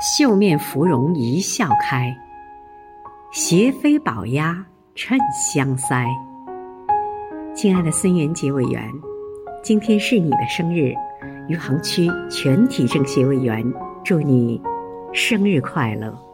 绣面芙蓉一笑开。斜飞宝鸭衬香腮。亲爱的孙元杰委员今天是你的生日余杭区全体政协委员祝你生日快乐。